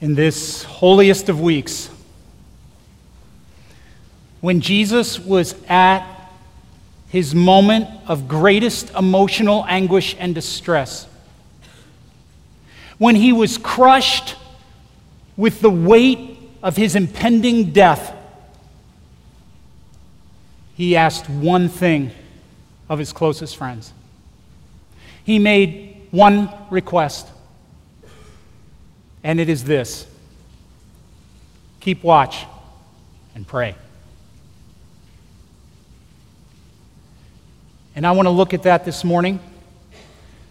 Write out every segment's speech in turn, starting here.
in this holiest of weeks, when Jesus was at his moment of greatest emotional anguish and distress, when he was crushed with the weight of his impending death, he asked one thing of his closest friends. He made one request, and it is this keep watch and pray. And I want to look at that this morning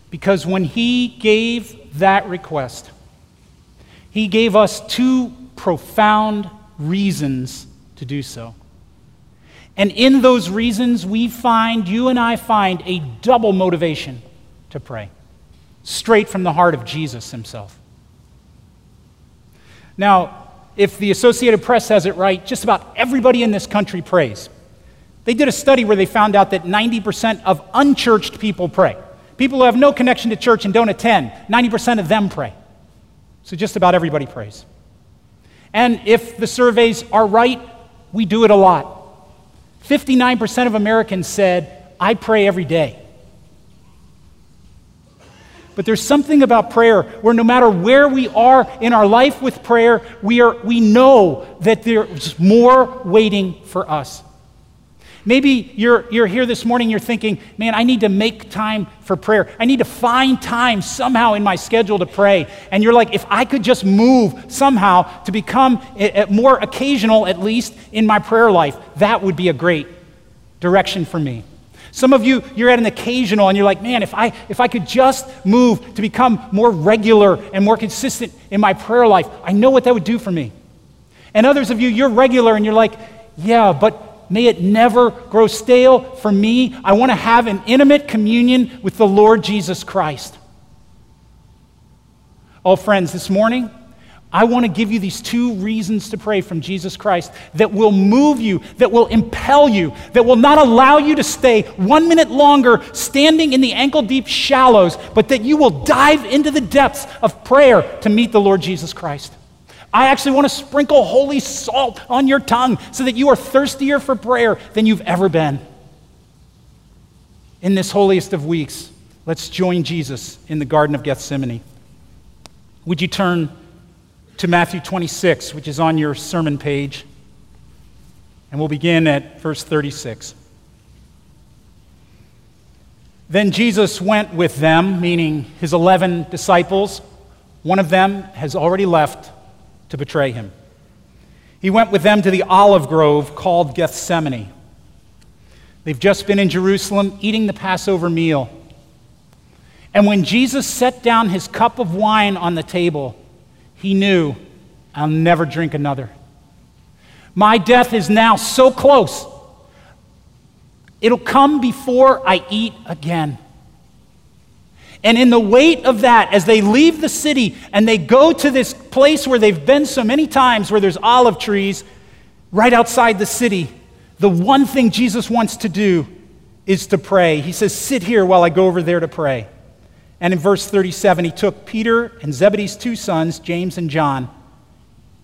because when he gave that request, he gave us two profound reasons to do so. And in those reasons, we find, you and I find, a double motivation to pray, straight from the heart of Jesus himself. Now, if the Associated Press has it right, just about everybody in this country prays. They did a study where they found out that 90% of unchurched people pray. People who have no connection to church and don't attend, 90% of them pray. So just about everybody prays. And if the surveys are right, we do it a lot. 59% of Americans said, I pray every day. But there's something about prayer where no matter where we are in our life with prayer, we, are, we know that there's more waiting for us. Maybe you're, you're here this morning, you're thinking, man, I need to make time for prayer. I need to find time somehow in my schedule to pray. And you're like, if I could just move somehow to become a, a more occasional, at least, in my prayer life, that would be a great direction for me. Some of you, you're at an occasional and you're like, man, if I, if I could just move to become more regular and more consistent in my prayer life, I know what that would do for me. And others of you, you're regular and you're like, yeah, but May it never grow stale for me. I want to have an intimate communion with the Lord Jesus Christ. Oh, friends, this morning, I want to give you these two reasons to pray from Jesus Christ that will move you, that will impel you, that will not allow you to stay one minute longer standing in the ankle deep shallows, but that you will dive into the depths of prayer to meet the Lord Jesus Christ. I actually want to sprinkle holy salt on your tongue so that you are thirstier for prayer than you've ever been. In this holiest of weeks, let's join Jesus in the Garden of Gethsemane. Would you turn to Matthew 26, which is on your sermon page? And we'll begin at verse 36. Then Jesus went with them, meaning his 11 disciples. One of them has already left to betray him. He went with them to the olive grove called Gethsemane. They've just been in Jerusalem eating the Passover meal. And when Jesus set down his cup of wine on the table, he knew, I'll never drink another. My death is now so close. It'll come before I eat again. And in the weight of that, as they leave the city and they go to this place where they've been so many times, where there's olive trees right outside the city, the one thing Jesus wants to do is to pray. He says, Sit here while I go over there to pray. And in verse 37, he took Peter and Zebedee's two sons, James and John,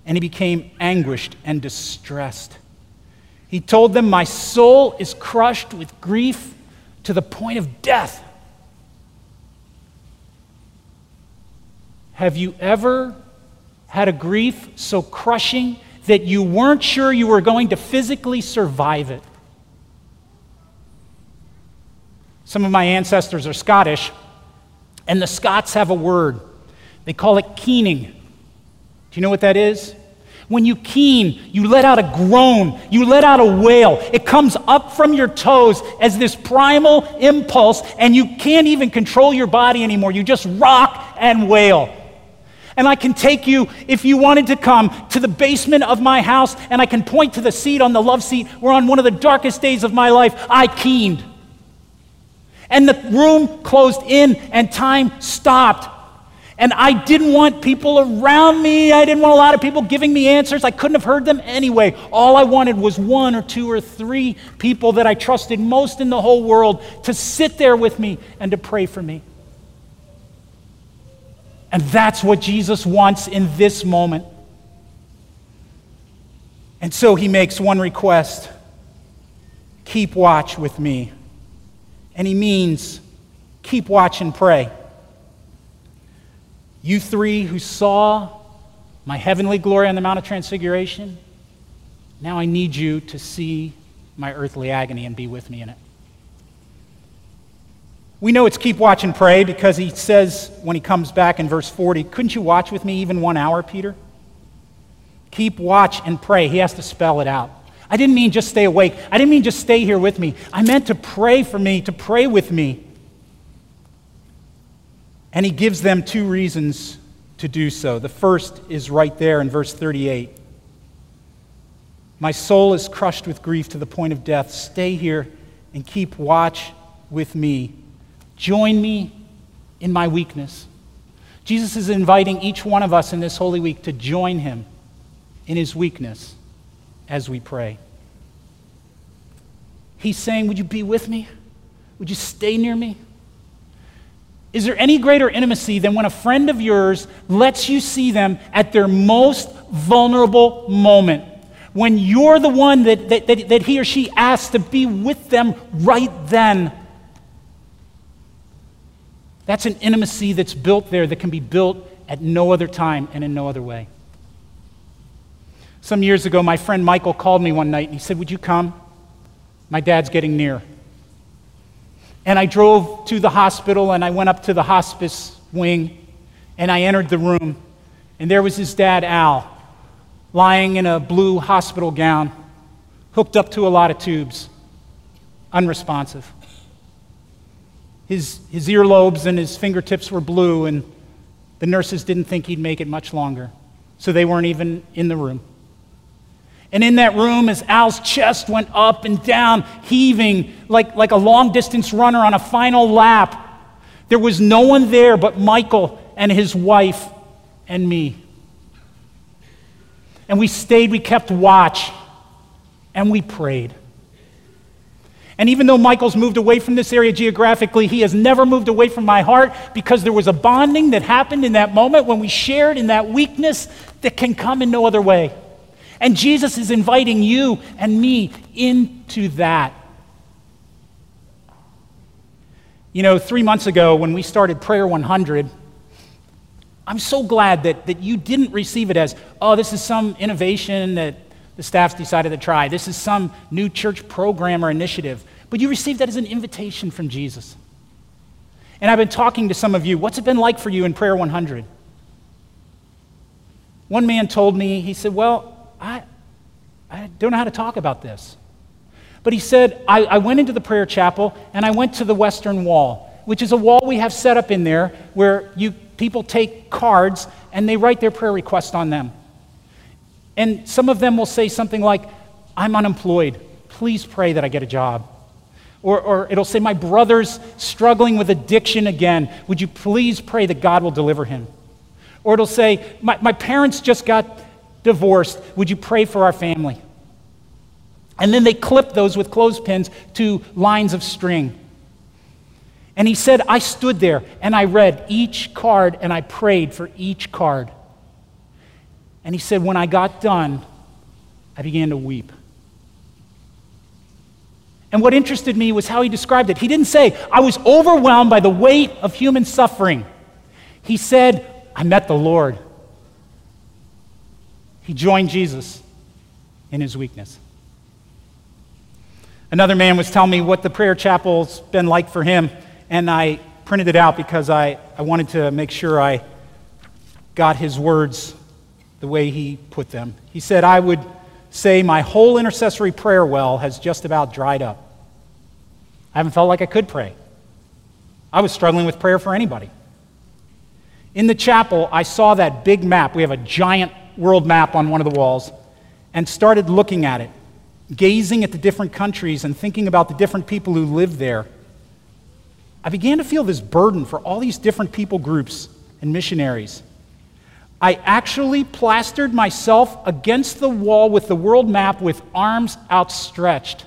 and he became anguished and distressed. He told them, My soul is crushed with grief to the point of death. Have you ever had a grief so crushing that you weren't sure you were going to physically survive it? Some of my ancestors are Scottish, and the Scots have a word. They call it keening. Do you know what that is? When you keen, you let out a groan, you let out a wail. It comes up from your toes as this primal impulse, and you can't even control your body anymore. You just rock and wail. And I can take you, if you wanted to come, to the basement of my house, and I can point to the seat on the love seat where, on one of the darkest days of my life, I keened. And the room closed in, and time stopped. And I didn't want people around me. I didn't want a lot of people giving me answers. I couldn't have heard them anyway. All I wanted was one or two or three people that I trusted most in the whole world to sit there with me and to pray for me. And that's what Jesus wants in this moment. And so he makes one request keep watch with me. And he means keep watch and pray. You three who saw my heavenly glory on the Mount of Transfiguration, now I need you to see my earthly agony and be with me in it. We know it's keep watch and pray because he says when he comes back in verse 40, Couldn't you watch with me even one hour, Peter? Keep watch and pray. He has to spell it out. I didn't mean just stay awake. I didn't mean just stay here with me. I meant to pray for me, to pray with me. And he gives them two reasons to do so. The first is right there in verse 38. My soul is crushed with grief to the point of death. Stay here and keep watch with me. Join me in my weakness. Jesus is inviting each one of us in this Holy Week to join him in his weakness as we pray. He's saying, Would you be with me? Would you stay near me? Is there any greater intimacy than when a friend of yours lets you see them at their most vulnerable moment? When you're the one that, that, that, that he or she asks to be with them right then. That's an intimacy that's built there that can be built at no other time and in no other way. Some years ago, my friend Michael called me one night and he said, Would you come? My dad's getting near. And I drove to the hospital and I went up to the hospice wing and I entered the room. And there was his dad, Al, lying in a blue hospital gown, hooked up to a lot of tubes, unresponsive. His, his earlobes and his fingertips were blue, and the nurses didn't think he'd make it much longer, so they weren't even in the room. And in that room, as Al's chest went up and down, heaving like, like a long distance runner on a final lap, there was no one there but Michael and his wife and me. And we stayed, we kept watch, and we prayed. And even though Michael's moved away from this area geographically, he has never moved away from my heart because there was a bonding that happened in that moment when we shared in that weakness that can come in no other way. And Jesus is inviting you and me into that. You know, three months ago when we started Prayer 100, I'm so glad that, that you didn't receive it as, oh, this is some innovation that the staff's decided to try. This is some new church program or initiative. But you received that as an invitation from Jesus. And I've been talking to some of you. What's it been like for you in Prayer 100? One man told me, he said, Well, I, I don't know how to talk about this. But he said, I, I went into the prayer chapel and I went to the Western Wall, which is a wall we have set up in there where you, people take cards and they write their prayer request on them. And some of them will say something like, I'm unemployed. Please pray that I get a job. Or, or it'll say, My brother's struggling with addiction again. Would you please pray that God will deliver him? Or it'll say, My, my parents just got divorced. Would you pray for our family? And then they clipped those with clothespins to lines of string. And he said, I stood there and I read each card and I prayed for each card. And he said, when I got done, I began to weep. And what interested me was how he described it. He didn't say, I was overwhelmed by the weight of human suffering. He said, I met the Lord. He joined Jesus in his weakness. Another man was telling me what the prayer chapel's been like for him, and I printed it out because I, I wanted to make sure I got his words the way he put them. He said, I would say my whole intercessory prayer well has just about dried up. I haven't felt like I could pray. I was struggling with prayer for anybody. In the chapel, I saw that big map. We have a giant world map on one of the walls and started looking at it, gazing at the different countries and thinking about the different people who live there. I began to feel this burden for all these different people groups and missionaries. I actually plastered myself against the wall with the world map with arms outstretched.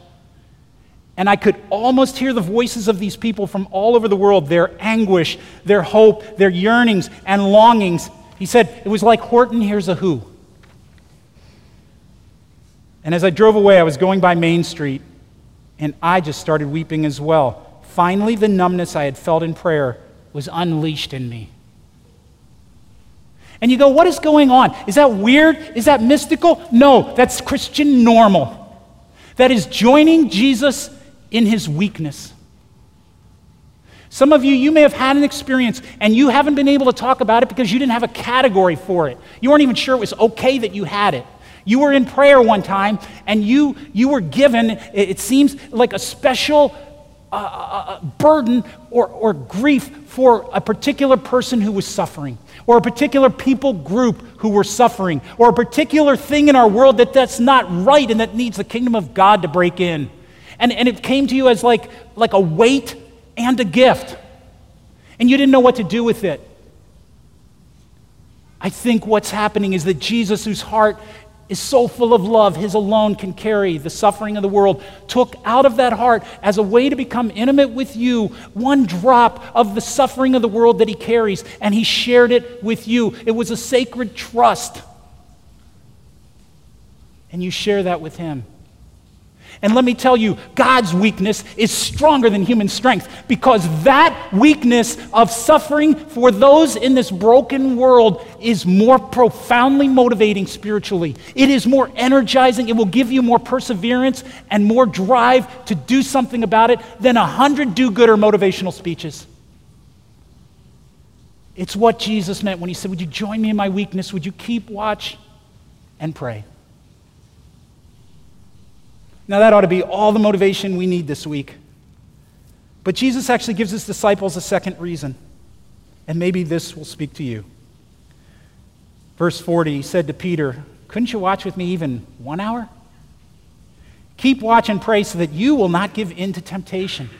And I could almost hear the voices of these people from all over the world, their anguish, their hope, their yearnings and longings. He said, it was like Horton hears a who. And as I drove away, I was going by Main Street, and I just started weeping as well. Finally, the numbness I had felt in prayer was unleashed in me. And you go, what is going on? Is that weird? Is that mystical? No, that's Christian normal. That is joining Jesus in his weakness. Some of you, you may have had an experience and you haven't been able to talk about it because you didn't have a category for it. You weren't even sure it was okay that you had it. You were in prayer one time and you, you were given, it seems like a special uh, uh, uh, burden or, or grief for a particular person who was suffering, or a particular people group who were suffering, or a particular thing in our world that that's not right and that needs the kingdom of God to break in. And, and it came to you as like, like a weight and a gift. And you didn't know what to do with it. I think what's happening is that Jesus, whose heart is so full of love, his alone can carry the suffering of the world, took out of that heart as a way to become intimate with you one drop of the suffering of the world that he carries, and he shared it with you. It was a sacred trust. And you share that with him. And let me tell you, God's weakness is stronger than human strength because that weakness of suffering for those in this broken world is more profoundly motivating spiritually. It is more energizing. It will give you more perseverance and more drive to do something about it than a hundred do gooder motivational speeches. It's what Jesus meant when he said, Would you join me in my weakness? Would you keep watch and pray? Now, that ought to be all the motivation we need this week. But Jesus actually gives his disciples a second reason, and maybe this will speak to you. Verse 40, he said to Peter, Couldn't you watch with me even one hour? Keep watch and pray so that you will not give in to temptation.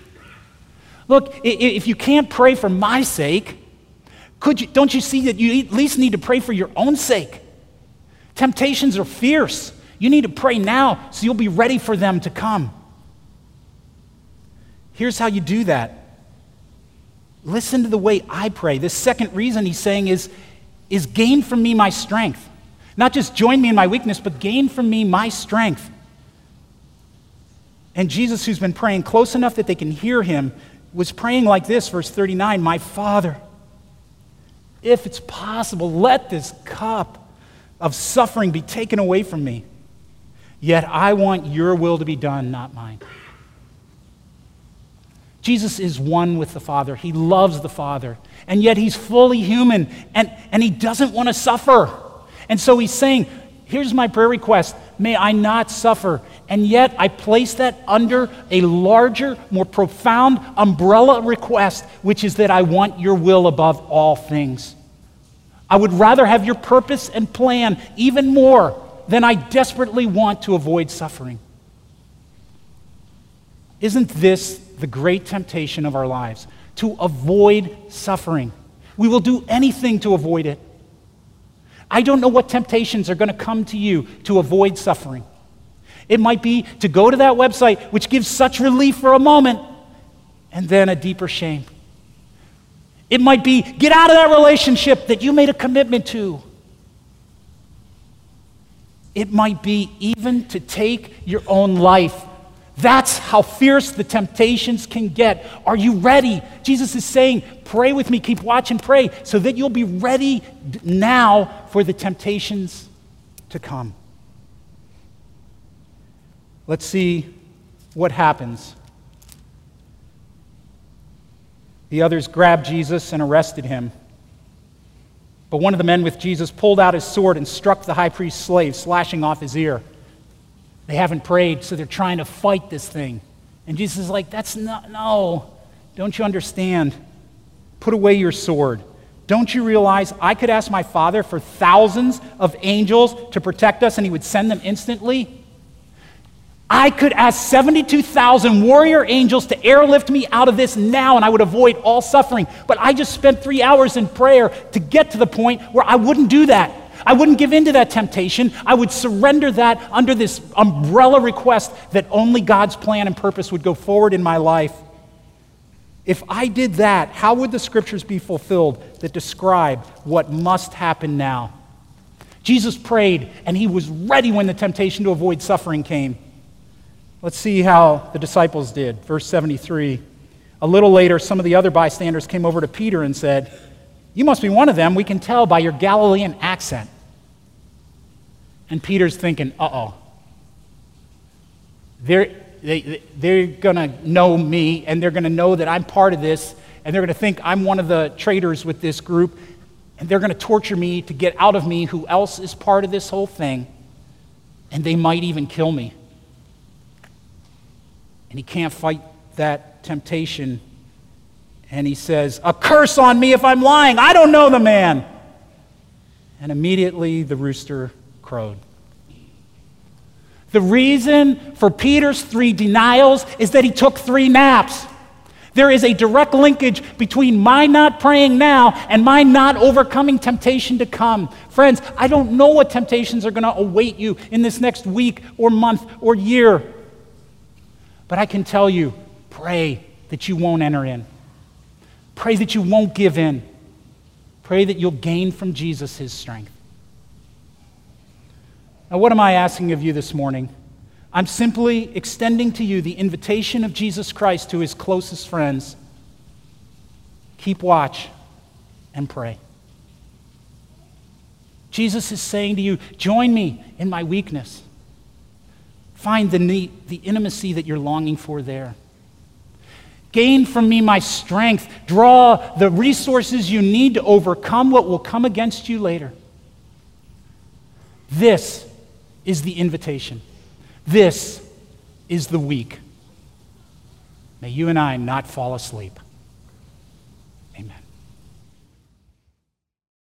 Look, if you can't pray for my sake, could you, don't you see that you at least need to pray for your own sake? Temptations are fierce. You need to pray now so you'll be ready for them to come. Here's how you do that. Listen to the way I pray. The second reason he's saying is, is gain from me my strength. Not just join me in my weakness, but gain from me my strength. And Jesus, who's been praying close enough that they can hear him, was praying like this, verse 39 My Father, if it's possible, let this cup of suffering be taken away from me. Yet I want your will to be done, not mine. Jesus is one with the Father. He loves the Father. And yet he's fully human and, and he doesn't want to suffer. And so he's saying, Here's my prayer request. May I not suffer. And yet I place that under a larger, more profound umbrella request, which is that I want your will above all things. I would rather have your purpose and plan even more then I desperately want to avoid suffering. Isn't this the great temptation of our lives? To avoid suffering. We will do anything to avoid it. I don't know what temptations are going to come to you to avoid suffering. It might be to go to that website, which gives such relief for a moment, and then a deeper shame. It might be get out of that relationship that you made a commitment to. It might be even to take your own life. That's how fierce the temptations can get. Are you ready? Jesus is saying, Pray with me, keep watch and pray, so that you'll be ready now for the temptations to come. Let's see what happens. The others grabbed Jesus and arrested him. But one of the men with Jesus pulled out his sword and struck the high priest's slave, slashing off his ear. They haven't prayed, so they're trying to fight this thing. And Jesus is like, That's not, no. Don't you understand? Put away your sword. Don't you realize I could ask my Father for thousands of angels to protect us and he would send them instantly? I could ask 72,000 warrior angels to airlift me out of this now and I would avoid all suffering. But I just spent three hours in prayer to get to the point where I wouldn't do that. I wouldn't give in to that temptation. I would surrender that under this umbrella request that only God's plan and purpose would go forward in my life. If I did that, how would the scriptures be fulfilled that describe what must happen now? Jesus prayed, and he was ready when the temptation to avoid suffering came. Let's see how the disciples did. Verse 73. A little later, some of the other bystanders came over to Peter and said, You must be one of them. We can tell by your Galilean accent. And Peter's thinking, Uh oh. They're, they, they're going to know me, and they're going to know that I'm part of this, and they're going to think I'm one of the traitors with this group, and they're going to torture me to get out of me who else is part of this whole thing, and they might even kill me. And he can't fight that temptation. And he says, A curse on me if I'm lying. I don't know the man. And immediately the rooster crowed. The reason for Peter's three denials is that he took three naps. There is a direct linkage between my not praying now and my not overcoming temptation to come. Friends, I don't know what temptations are going to await you in this next week or month or year. But I can tell you pray that you won't enter in. Pray that you won't give in. Pray that you'll gain from Jesus his strength. Now, what am I asking of you this morning? I'm simply extending to you the invitation of Jesus Christ to his closest friends. Keep watch and pray. Jesus is saying to you, join me in my weakness. Find the, need, the intimacy that you're longing for there. Gain from me my strength. Draw the resources you need to overcome what will come against you later. This is the invitation. This is the week. May you and I not fall asleep.